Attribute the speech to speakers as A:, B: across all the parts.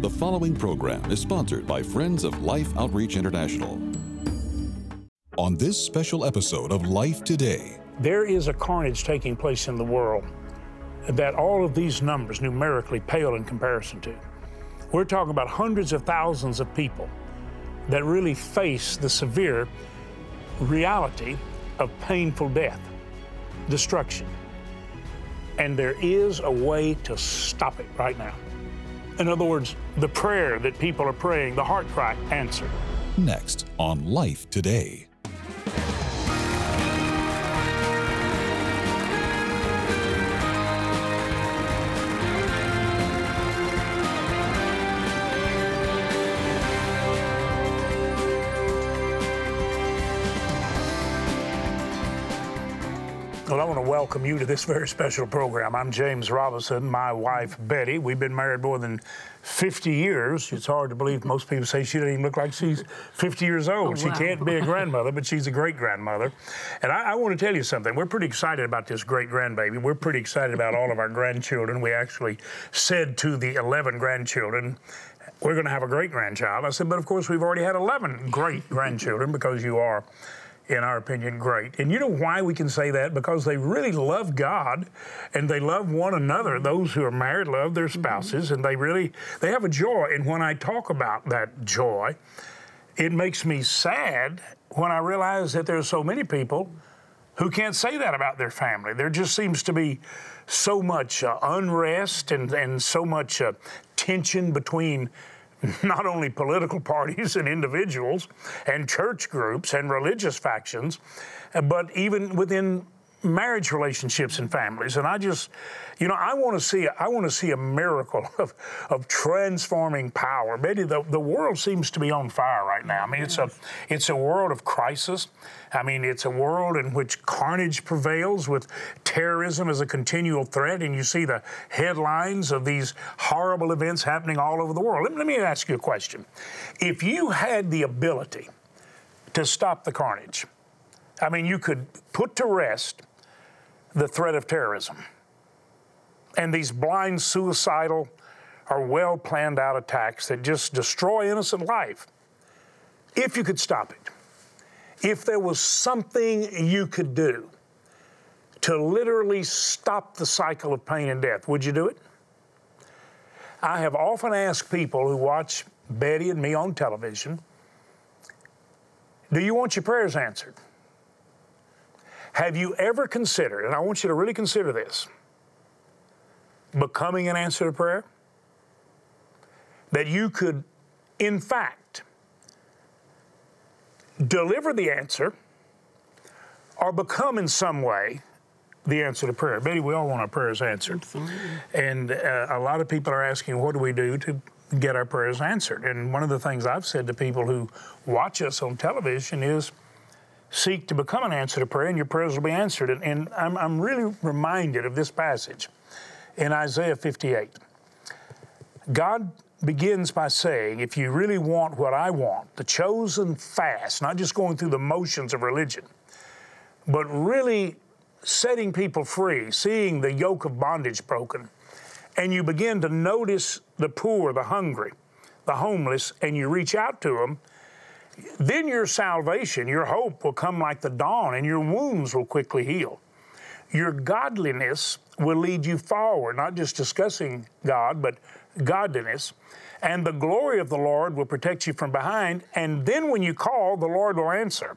A: The following program is sponsored by Friends of Life Outreach International. On this special episode of Life Today,
B: there is a carnage taking place in the world that all of these numbers numerically pale in comparison to. We're talking about hundreds of thousands of people that really face the severe reality of painful death, destruction. And there is a way to stop it right now. In other words, the prayer that people are praying, the heart cry, answered.
A: Next on Life Today.
B: Well, I want to welcome you to this very special program. I'm James Robison, my wife Betty. We've been married more than 50 years. It's hard to believe. Most people say she doesn't even look like she's 50 years old. Oh, wow. She can't be a grandmother, but she's a great grandmother. And I, I, want to tell you something. We're pretty excited about this great grandbaby. We're pretty excited about all of our grandchildren. We actually said to the 11 grandchildren, we're going to have a great grandchild. I said, but of course, we've already had 11 great grandchildren because you are in our opinion, great. And you know why we can say that? Because they really love God and they love one another. Those who are married love their spouses mm-hmm. and they really they have a joy. And when I talk about that joy, it makes me sad when I realize that there's so many people who can't say that about their family. There just seems to be so much uh, unrest and, and so much uh, tension between not only political parties and individuals and church groups and religious factions, uh, but even within marriage relationships and families. And I just, you know, I want to see, I want to see a miracle of, of transforming power. Betty, the, the world seems to be on fire right now. I mean, it's a, it's a world of crisis. I mean, it's a world in which carnage prevails with terrorism as a continual threat, and you see the headlines of these horrible events happening all over the world. Let, let me ask you a question. If you had the ability to stop the carnage, I mean, you could put to rest the threat of terrorism and these blind, suicidal, or well planned out attacks that just destroy innocent life. If you could stop it, if there was something you could do to literally stop the cycle of pain and death, would you do it? I have often asked people who watch Betty and me on television, do you want your prayers answered? Have you ever considered, and I want you to really consider this, becoming an answer to prayer? That you could, in fact, deliver the answer or become in some way the answer to prayer. Betty, we all want our prayers answered. Absolutely. And uh, a lot of people are asking, what do we do to get our prayers answered? And one of the things I've said to people who watch us on television is, seek to become an answer to prayer, and your prayers will be answered. And, and I'm, I'm really reminded of this passage in Isaiah 58. God begins by saying, if you really want what I want, the chosen fast, not just going through the motions of religion, but really setting people free, seeing the yoke of bondage broken, and you begin to notice the poor, the hungry, the homeless, and you reach out to them, then your salvation, your hope will come like the dawn, and your wounds will quickly heal. Your godliness will lead you forward, not just discussing God, but godliness. And the glory of the Lord will protect you from behind. And then when you call, the Lord will answer,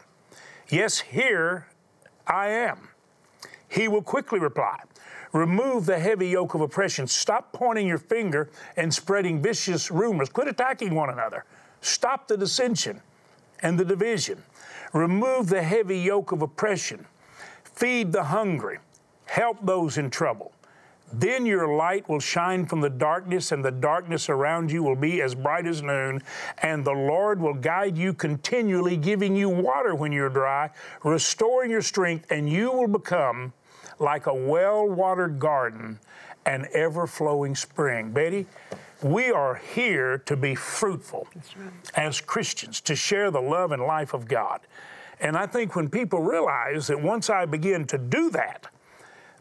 B: Yes, here I am. He will quickly reply. Remove the heavy yoke of oppression. Stop pointing your finger and spreading vicious rumors. Quit attacking one another. Stop the dissension and the division. Remove the heavy yoke of oppression. Feed the hungry. Help those in trouble. Then your light will shine from the darkness, and the darkness around you will be as bright as noon. And the Lord will guide you continually, giving you water when you're dry, restoring your strength, and you will become like a well watered garden, an ever flowing spring. Betty, we are here to be fruitful right. as Christians, to share the love and life of God. And I think when people realize that once I begin to do that,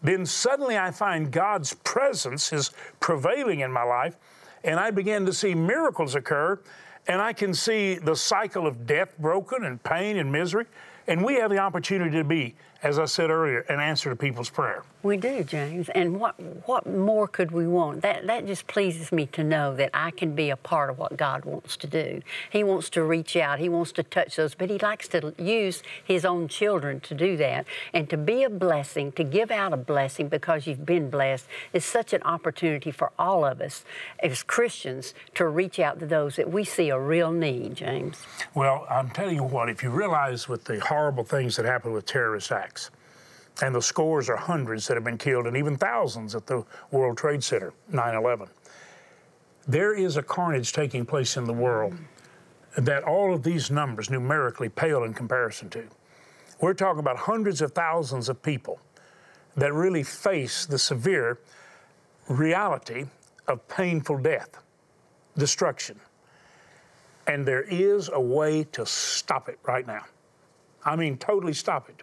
B: then suddenly I find God's presence is prevailing in my life and I begin to see miracles occur, and I can see the cycle of death broken and pain and misery. And we have the opportunity to be, as I said earlier, an answer to people's prayer.
C: We do, James. And what what more could we want? That that just pleases me to know that I can be a part of what God wants to do. He wants to reach out. He wants to touch those, but he likes to use his own children to do that and to be a blessing, to give out a blessing because you've been blessed is such an opportunity for all of us as Christians to reach out to those that we see a real need, James.
B: Well, I'm telling you what, if you realize with the horrible things that happen with terrorist acts, and the scores are hundreds that have been killed and even thousands at the World Trade Center, 9 11. There is a carnage taking place in the world that all of these numbers numerically pale in comparison to. We're talking about hundreds of thousands of people that really face the severe reality of painful death, destruction. And there is a way to stop it right now. I mean, totally stop it.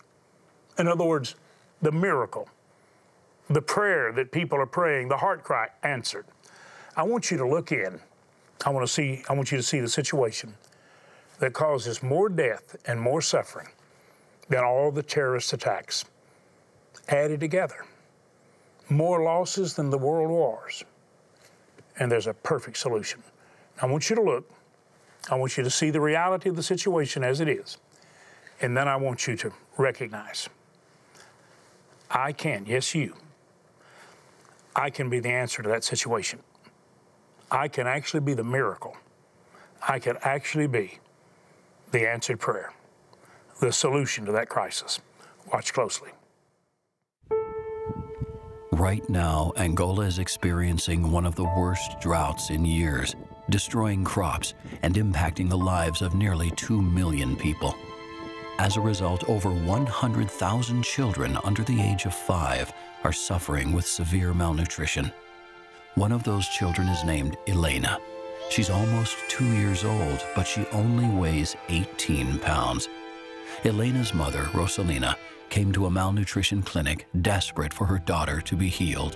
B: In other words, the miracle, the prayer that people are praying, the heart cry answered. I want you to look in. I want to see, I want you to see the situation that causes more death and more suffering than all the terrorist attacks added together. More losses than the world wars. And there's a perfect solution. I want you to look. I want you to see the reality of the situation as it is. And then I want you to recognize I can, yes, you. I can be the answer to that situation. I can actually be the miracle. I can actually be the answered prayer, the solution to that crisis. Watch closely.
D: Right now, Angola is experiencing one of the worst droughts in years, destroying crops and impacting the lives of nearly 2 million people. As a result, over 100,000 children under the age of five are suffering with severe malnutrition. One of those children is named Elena. She's almost two years old, but she only weighs 18 pounds. Elena's mother, Rosalina, came to a malnutrition clinic desperate for her daughter to be healed.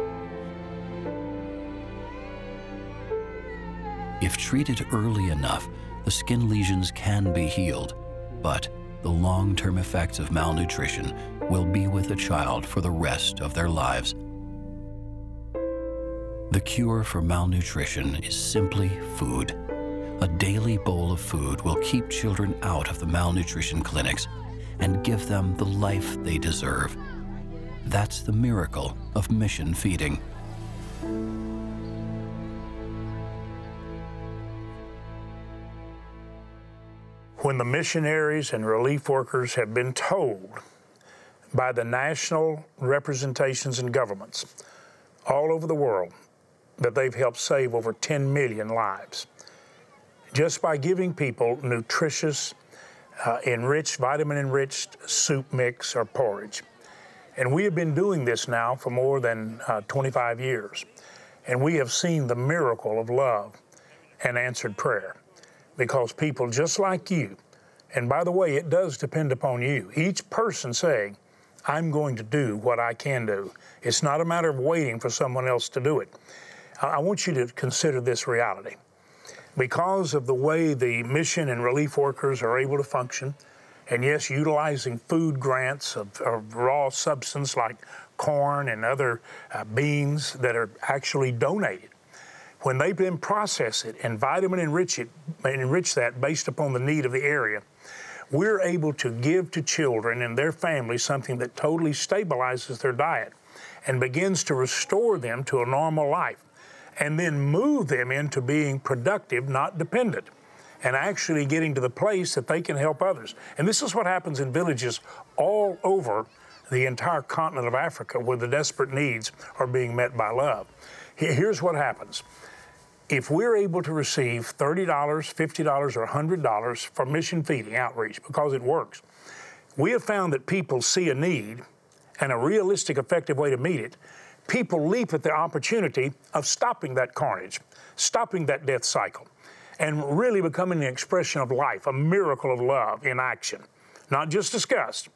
D: If treated early enough, the skin lesions can be healed, but the long-term effects of malnutrition will be with the child for the rest of their lives. The cure for malnutrition is simply food. A daily bowl of food will keep children out of the malnutrition clinics and give them the life they deserve. That's the miracle of mission feeding.
B: When the missionaries and relief workers have been told by the national representations and governments all over the world that they've helped save over 10 million lives just by giving people nutritious, uh, enriched, vitamin enriched soup mix or porridge. And we have been doing this now for more than uh, 25 years. And we have seen the miracle of love and answered prayer because people just like you, and by the way, it does depend upon you, each person saying, I'm going to do what I can do. It's not a matter of waiting for someone else to do it. I want you to consider this reality. Because of the way the mission and relief workers are able to function, and yes, utilizing food grants of, of raw substance like corn and other uh, beans that are actually donated when they then process it and vitamin enrich it, enrich that based upon the need of the area, we're able to give to children and their families something that totally stabilizes their diet and begins to restore them to a normal life and then move them into being productive, not dependent, and actually getting to the place that they can help others. And this is what happens in villages all over the entire continent of Africa where the desperate needs are being met by love. Here's what happens. If we're able to receive $30, $50, or $100 for mission feeding outreach because it works, we have found that people see a need and a realistic, effective way to meet it. People leap at the opportunity of stopping that carnage, stopping that death cycle, and really becoming an expression of life, a miracle of love in action, not just disgust,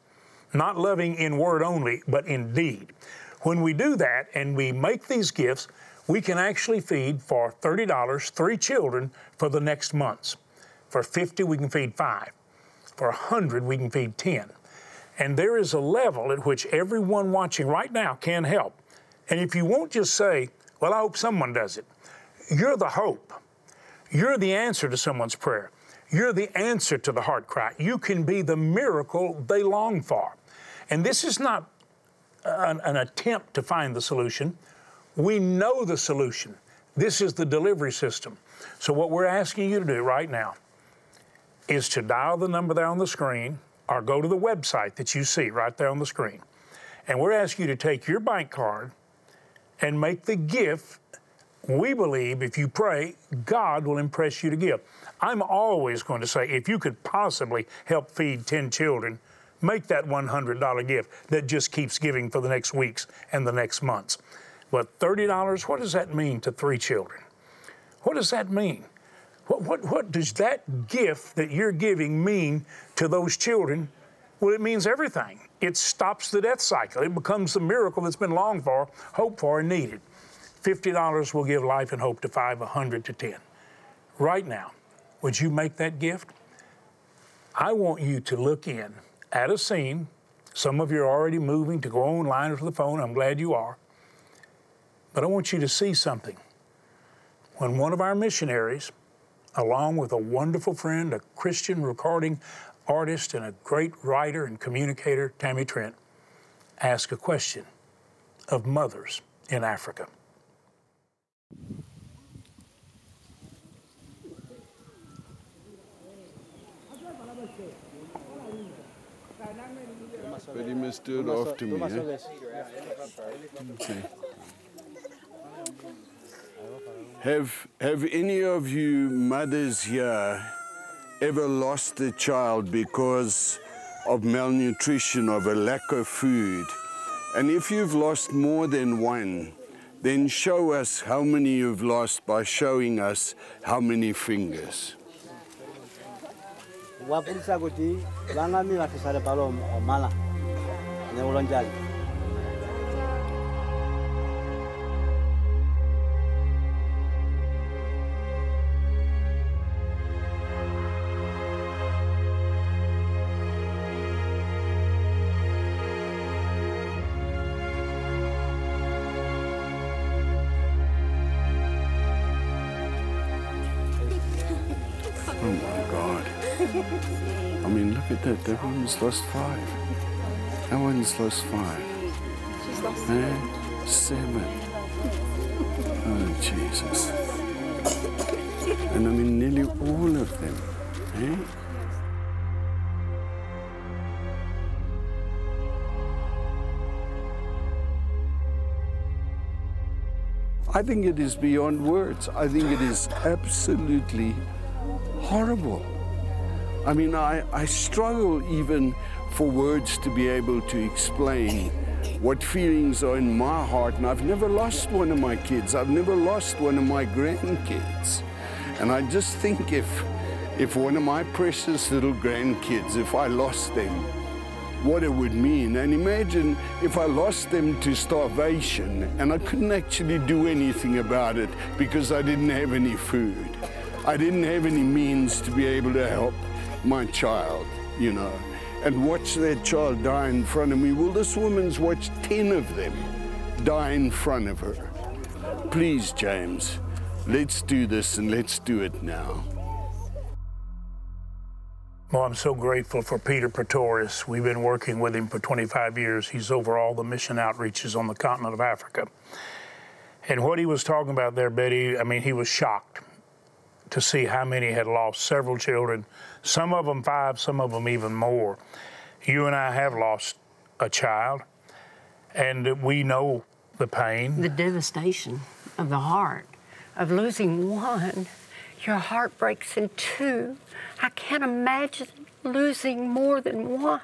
B: not loving in word only, but in deed. When we do that and we make these gifts, we can actually feed for $30 three children for the next months. For 50, we can feed five. For 100, we can feed 10. And there is a level at which everyone watching right now can help. And if you won't just say, Well, I hope someone does it, you're the hope. You're the answer to someone's prayer. You're the answer to the heart cry. You can be the miracle they long for. And this is not an, an, attempt to find the solution. We know the solution. This is the delivery system. So, what we're asking you to do right now is to dial the number there on the screen or go to the website that you see right there on the screen. And we're asking you to take your bank card and make the gift. We believe if you pray, God will impress you to give. I'm always going to say if you could possibly help feed 10 children, make that $100 gift that just keeps giving for the next weeks and the next months. But $30, what does that mean to three children? What does that mean? What, what, what does that gift that you're giving mean to those children? Well, it means everything. It stops the death cycle. It becomes the miracle that's been longed for, hoped for, and needed. $50 will give life and hope to five, 100 to 10. Right now, would you make that gift? I want you to look in at a scene. Some of you are already moving to go online or to the phone. I'm glad you are. But I want you to see something. When one of our missionaries along with a wonderful friend, a Christian recording artist, and a great writer and communicator, Tammy Trent, ask a question of mothers in Africa.
E: But you must do it after me. Eh? Okay. Have, have any of you mothers here ever lost a child because of malnutrition, of a lack of food? And if you've lost more than one, then show us how many you've lost by showing us how many fingers. That. That one's lost five. That one's lost five. And seven. Oh, Jesus. And I mean nearly all of them. Eh? I think it is beyond words. I think it is absolutely horrible. I mean, I, I struggle even for words to be able to explain what feelings are in my heart. And I've never lost one of my kids. I've never lost one of my grandkids. And I just think if, if one of my precious little grandkids, if I lost them, what it would mean. And imagine if I lost them to starvation and I couldn't actually do anything about it because I didn't have any food. I didn't have any means to be able to help my child, you know, and watch that child die in front of me. Well, this woman's watched 10 of them die in front of her. Please, James, let's do this and let's do it now.
B: Well, I'm so grateful for Peter Pretorius. We've been working with him for 25 years. He's over all the mission outreaches on the continent of Africa. And what he was talking about there, Betty, I mean, he was shocked to see how many had lost several children, some of them five, some of them even more. You and I have lost a child, and we know the pain.
C: The devastation of the heart of losing one. Your heart breaks in two. I can't imagine losing more than one.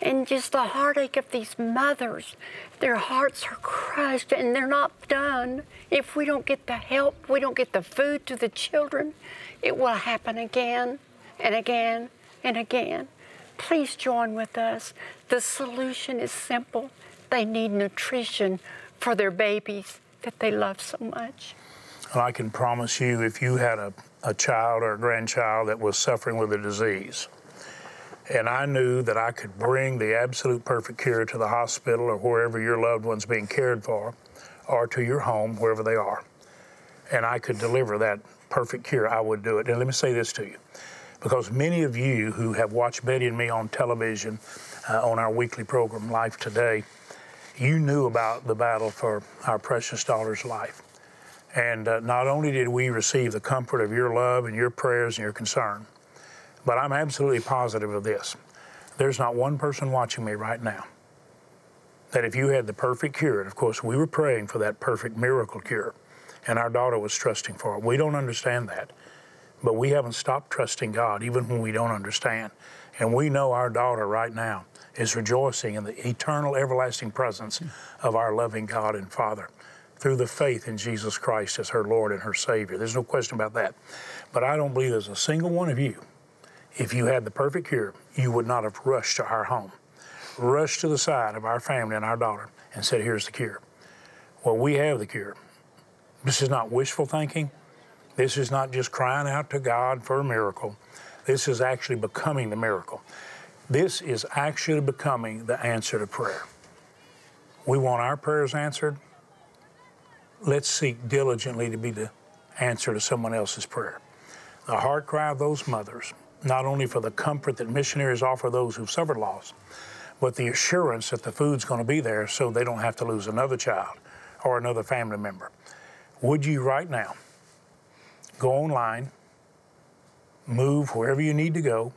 C: And just the heartache of these mothers. Their hearts are crushed and they're not done. If we don't get the help, we don't get the food to the children, it will happen again and again and again. Please join with us. The solution is simple. They need nutrition for their babies that they love so much.
B: I can promise you, if you had a, a child or a grandchild that was suffering with a disease, and I knew that I could bring the absolute perfect cure to the hospital or wherever your loved one's being cared for, or to your home, wherever they are, and I could deliver that perfect cure, I would do it. And let me say this to you because many of you who have watched Betty and me on television uh, on our weekly program, Life Today, you knew about the battle for our precious daughter's life. And uh, not only did we receive the comfort of your love and your prayers and your concern, but I'm absolutely positive of this. There's not one person watching me right now that if you had the perfect cure, and of course we were praying for that perfect miracle cure, and our daughter was trusting for it. We don't understand that, but we haven't stopped trusting God even when we don't understand. And we know our daughter right now is rejoicing in the eternal, everlasting presence of our loving God and Father through the faith in Jesus Christ as her Lord and her Savior. There's no question about that. But I don't believe there's a single one of you, if you had the perfect cure, you would not have rushed to our home, rushed to the side of our family and our daughter and said, Here's the cure. Well, we have the cure. This is not wishful thinking. This is not just crying out to God for a miracle. This is actually becoming the miracle. This is actually becoming the answer to prayer. We want our prayers answered let's seek diligently to be the answer to someone else's prayer. The heart cry of those mothers, not only for the comfort that missionaries offer those who've suffered loss, but the assurance that the food's going to be there so they don't have to lose another child or another family member. Would you right now go online, move wherever you need to go,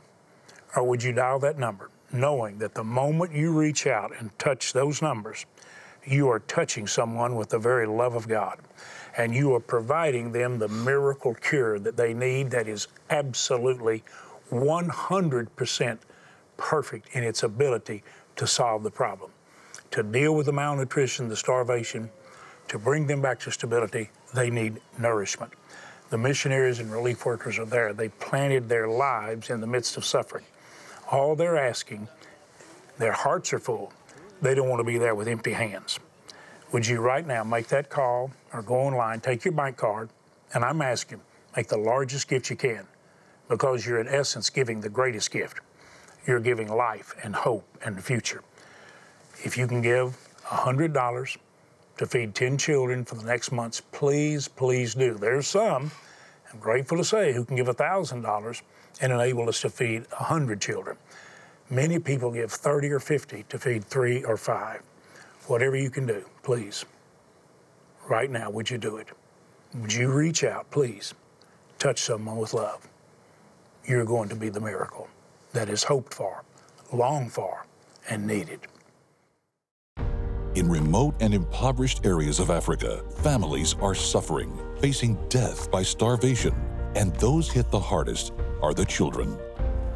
B: or would you dial that number, knowing that the moment you reach out and touch those numbers, you are touching someone with the very love of God. And you are providing them the miracle cure that they need that is absolutely 100% perfect in its ability to solve the problem. To deal with the malnutrition, the starvation, to bring them back to stability, they need nourishment. The missionaries and relief workers are there. They planted their lives in the midst of suffering. All they're asking, their hearts are full, they don't want to be there with empty hands. Would you right now make that call or go online, take your bank card, and I'm asking, make the largest gift you can because you're in essence giving the greatest gift. You're giving life and hope and the future. If you can give $100 to feed 10 children for the next months, please, please do. There's some, I'm grateful to say, who can give $1,000 and enable us to feed 100 children. Many people give 30 or 50 to feed three or five. Whatever you can do, please. Right now, would you do it? Would you reach out, please? Touch someone with love. You're going to be the miracle that is hoped for, longed for, and needed.
A: In remote and impoverished areas of Africa, families are suffering, facing death by starvation, and those hit the hardest are the children.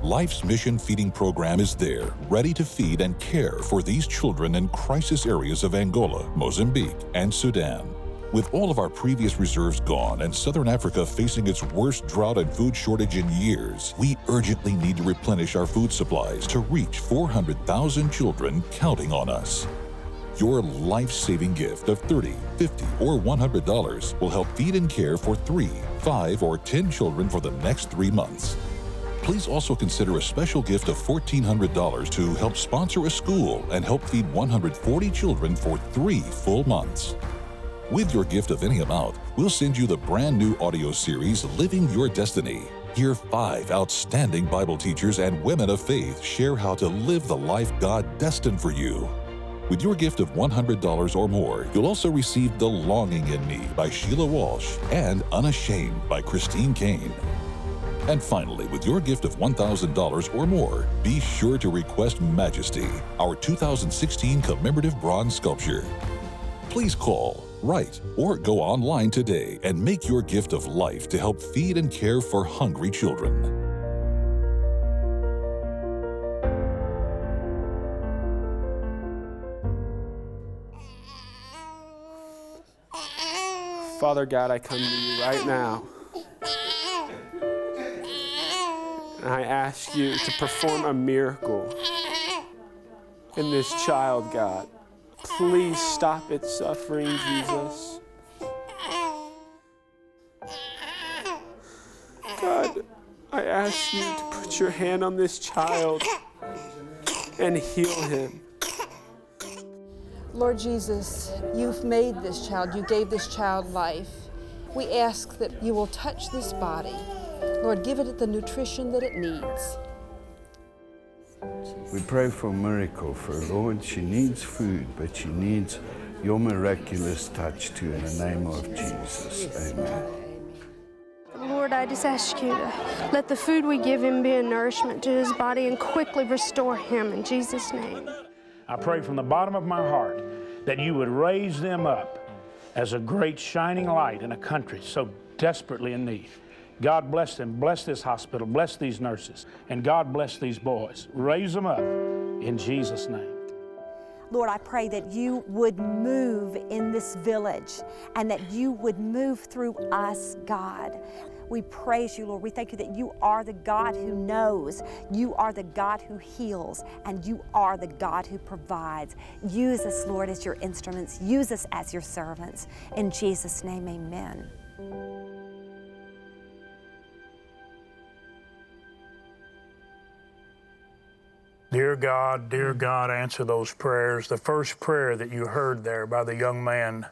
A: Life's Mission Feeding Program is there, ready to feed and care for these children in crisis areas of Angola, Mozambique, and Sudan. With all of our previous reserves gone and Southern Africa facing its worst drought and food shortage in years, we urgently need to replenish our food supplies to reach 400,000 children counting on us. Your life saving gift of $30, $50, or $100 will help feed and care for three, five, or 10 children for the next three months. Please also consider a special gift of $1,400 to help sponsor a school and help feed 140 children for three full months. With your gift of any amount, we'll send you the brand new audio series Living Your Destiny. Hear five outstanding Bible teachers and women of faith share how to live the life God destined for you. With your gift of $100 or more, you'll also receive The Longing in Me by Sheila Walsh and Unashamed by Christine Caine. And finally, with your gift of $1,000 or more, be sure to request Majesty, our 2016 commemorative bronze sculpture. Please call, write, or go online today and make your gift of life to help feed and care for hungry children.
F: Father God, I come to you right now. And I ask you to perform a miracle in this child, God. Please stop its suffering, Jesus. God, I ask you to put your hand on this child and heal him.
G: Lord Jesus, you've made this child, you gave this child life. We ask that you will touch this body. Lord, give it the nutrition that it needs.
E: We pray for a miracle for her, Lord. She needs food, but she needs your miraculous touch too in the name of Jesus. Amen.
H: Lord, I just ask you to let the food we give him be a nourishment to his body and quickly restore him in Jesus' name.
B: I pray from the bottom of my heart that you would raise them up as a great shining light in a country so desperately in need. God bless them. Bless this hospital. Bless these nurses. And God bless these boys. Raise them up in Jesus' name.
I: Lord, I pray that you would move in this village and that you would move through us, God. We praise you, Lord. We thank you that you are the God who knows, you are the God who heals, and you are the God who provides. Use us, Lord, as your instruments. Use us as your servants. In Jesus' name, amen.
B: Dear God, dear God, answer those prayers. The first prayer that you heard there by the young man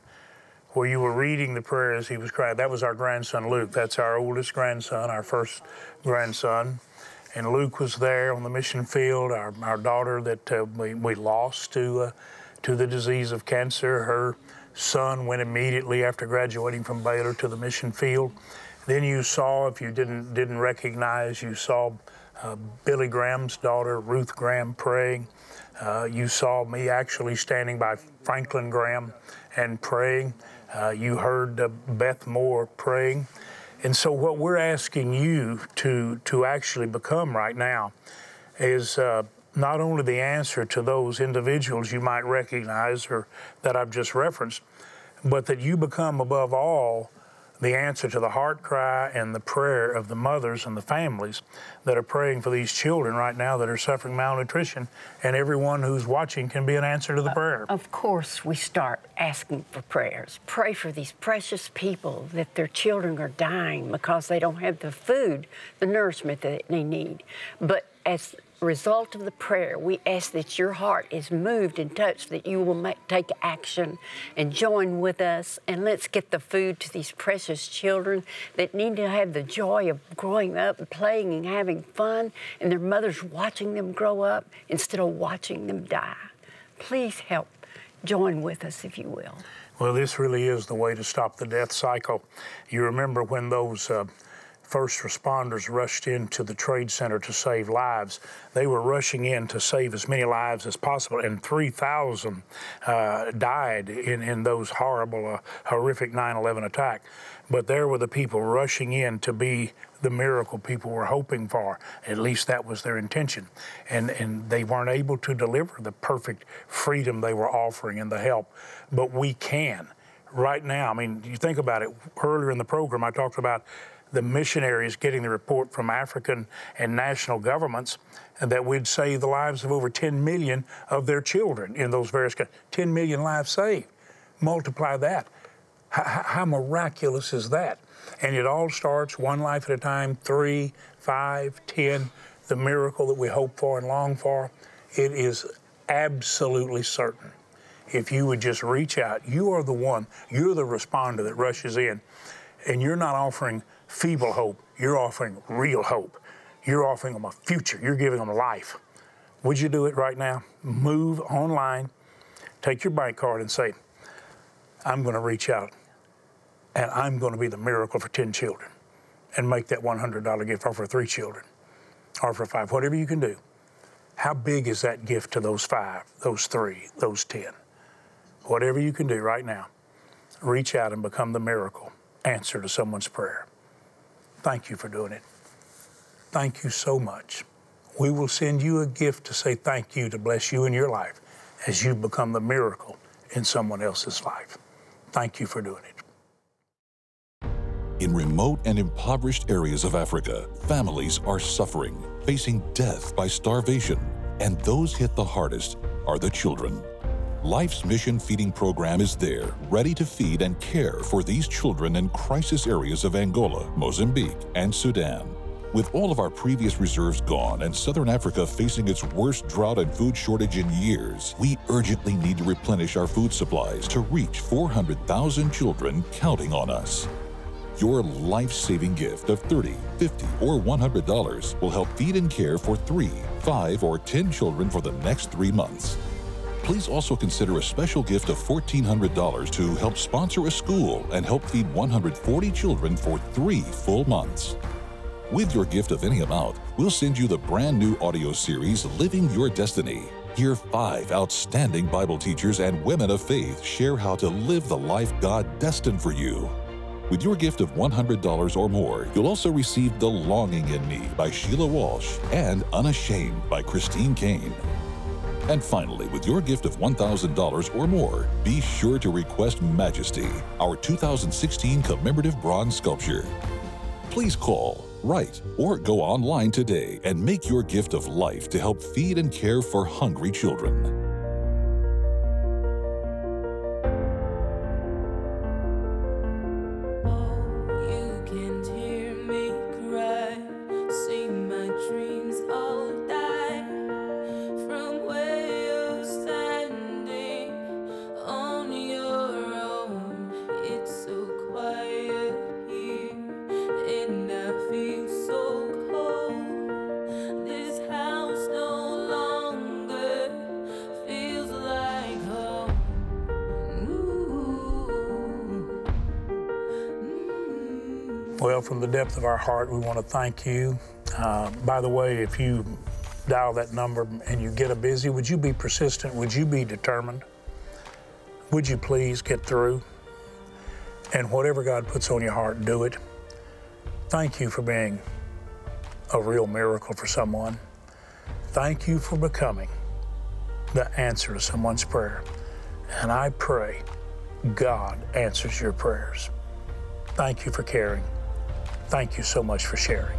B: where you were reading the prayer as he was crying, that was our grandson Luke. That's our oldest grandson, our first grandson. And Luke was there on the mission field, our, our daughter that uh, we, we lost to, uh, to the disease of cancer. Her son went immediately after graduating from Baylor to the mission field. Then you saw, if you didn't, didn't recognize, you saw uh, Billy Graham's daughter, Ruth Graham, praying. Uh, you saw me actually standing by Franklin Graham and praying. Uh, you heard uh, Beth Moore praying. And so, what we're asking you to, to actually become right now is uh, not only the answer to those individuals you might recognize or that I've just referenced, but that you become above all the answer to the heart cry and the prayer of the mothers and the families that are praying for these children right now that are suffering malnutrition. And everyone who's watching can be an answer to the uh, prayer.
C: Of course, we start asking for prayers. Pray for these precious people that their children are dying because they don't have the food, the nourishment that they need. But as result of the prayer, we ask that your heart is moved and touched, that you will make, take action and join with us. And let's get the food to these precious children that need to have the joy of growing up and playing and having fun, and their mothers watching them grow up instead of watching them die. Please help. Join with us, if you will.
B: Well, this really is the way to stop the death cycle. You remember when those uh, first responders rushed into the trade center to save lives. They were rushing in to save as many lives as possible, and 3,000 uh, died in, in those horrible, uh, horrific 9 11 attack. But there were the people rushing in to be the miracle people were hoping for. At least that was their intention. And, and they weren't able to deliver the perfect freedom they were offering and the help. But we can. Right now, I mean, you think about it. Earlier in the program, I talked about the missionaries getting the report from African and national governments that we'd save the lives of over 10 million of their children in those various countries. 10 million lives saved. Multiply that. How, how miraculous is that? And it all starts one life at a time, three, five, ten, the miracle that we hope for and long for. It is absolutely certain. If you would just reach out, you are the one, you're the responder that rushes in, and you're not offering feeble hope. You're offering real hope. You're offering them a future. You're giving them life. Would you do it right now? Move online, take your bank card, and say, I'm going to reach out and I'm going to be the miracle for 10 children. and make that $100 gift, or for three children, or for five, whatever you can do. How big is that gift to those five, those three, those 10? Whatever you can do right now, reach out and become the miracle answer to someone's prayer. Thank you for doing it. Thank you so much. We will send you a gift to say thank you to bless you in your life as you become the miracle in someone else's life. Thank you for doing it.
A: In remote and impoverished areas of Africa, families are suffering, facing death by starvation, and those hit the hardest are the children. Life's Mission Feeding Program is there, ready to feed and care for these children in crisis areas of Angola, Mozambique, and Sudan. With all of our previous reserves gone and Southern Africa facing its worst drought and food shortage in years, we urgently need to replenish our food supplies to reach 400,000 children counting on us. Your life saving gift of $30, $50, or $100 will help feed and care for three, five, or 10 children for the next three months. Please also consider a special gift of $1,400 to help sponsor a school and help feed 140 children for three full months. With your gift of any amount, we'll send you the brand new audio series Living Your Destiny. Hear five outstanding Bible teachers and women of faith share how to live the life God destined for you. With your gift of $100 or more, you'll also receive The Longing in Me by Sheila Walsh and Unashamed by Christine Caine. And finally, with your gift of $1,000 or more, be sure to request Majesty, our 2016 commemorative bronze sculpture. Please call, write, or go online today and make your gift of life to help feed and care for hungry children.
J: From
B: the depth of our heart, we want to thank you. Uh, by the way, if you dial that number and you get a busy, would you be persistent? Would you be determined? Would you please get through? And whatever God puts on your heart, do it. Thank you for being a real miracle for someone. Thank you for becoming the answer to someone's prayer. And I pray God answers your prayers. Thank you for caring. Thank you so much for sharing.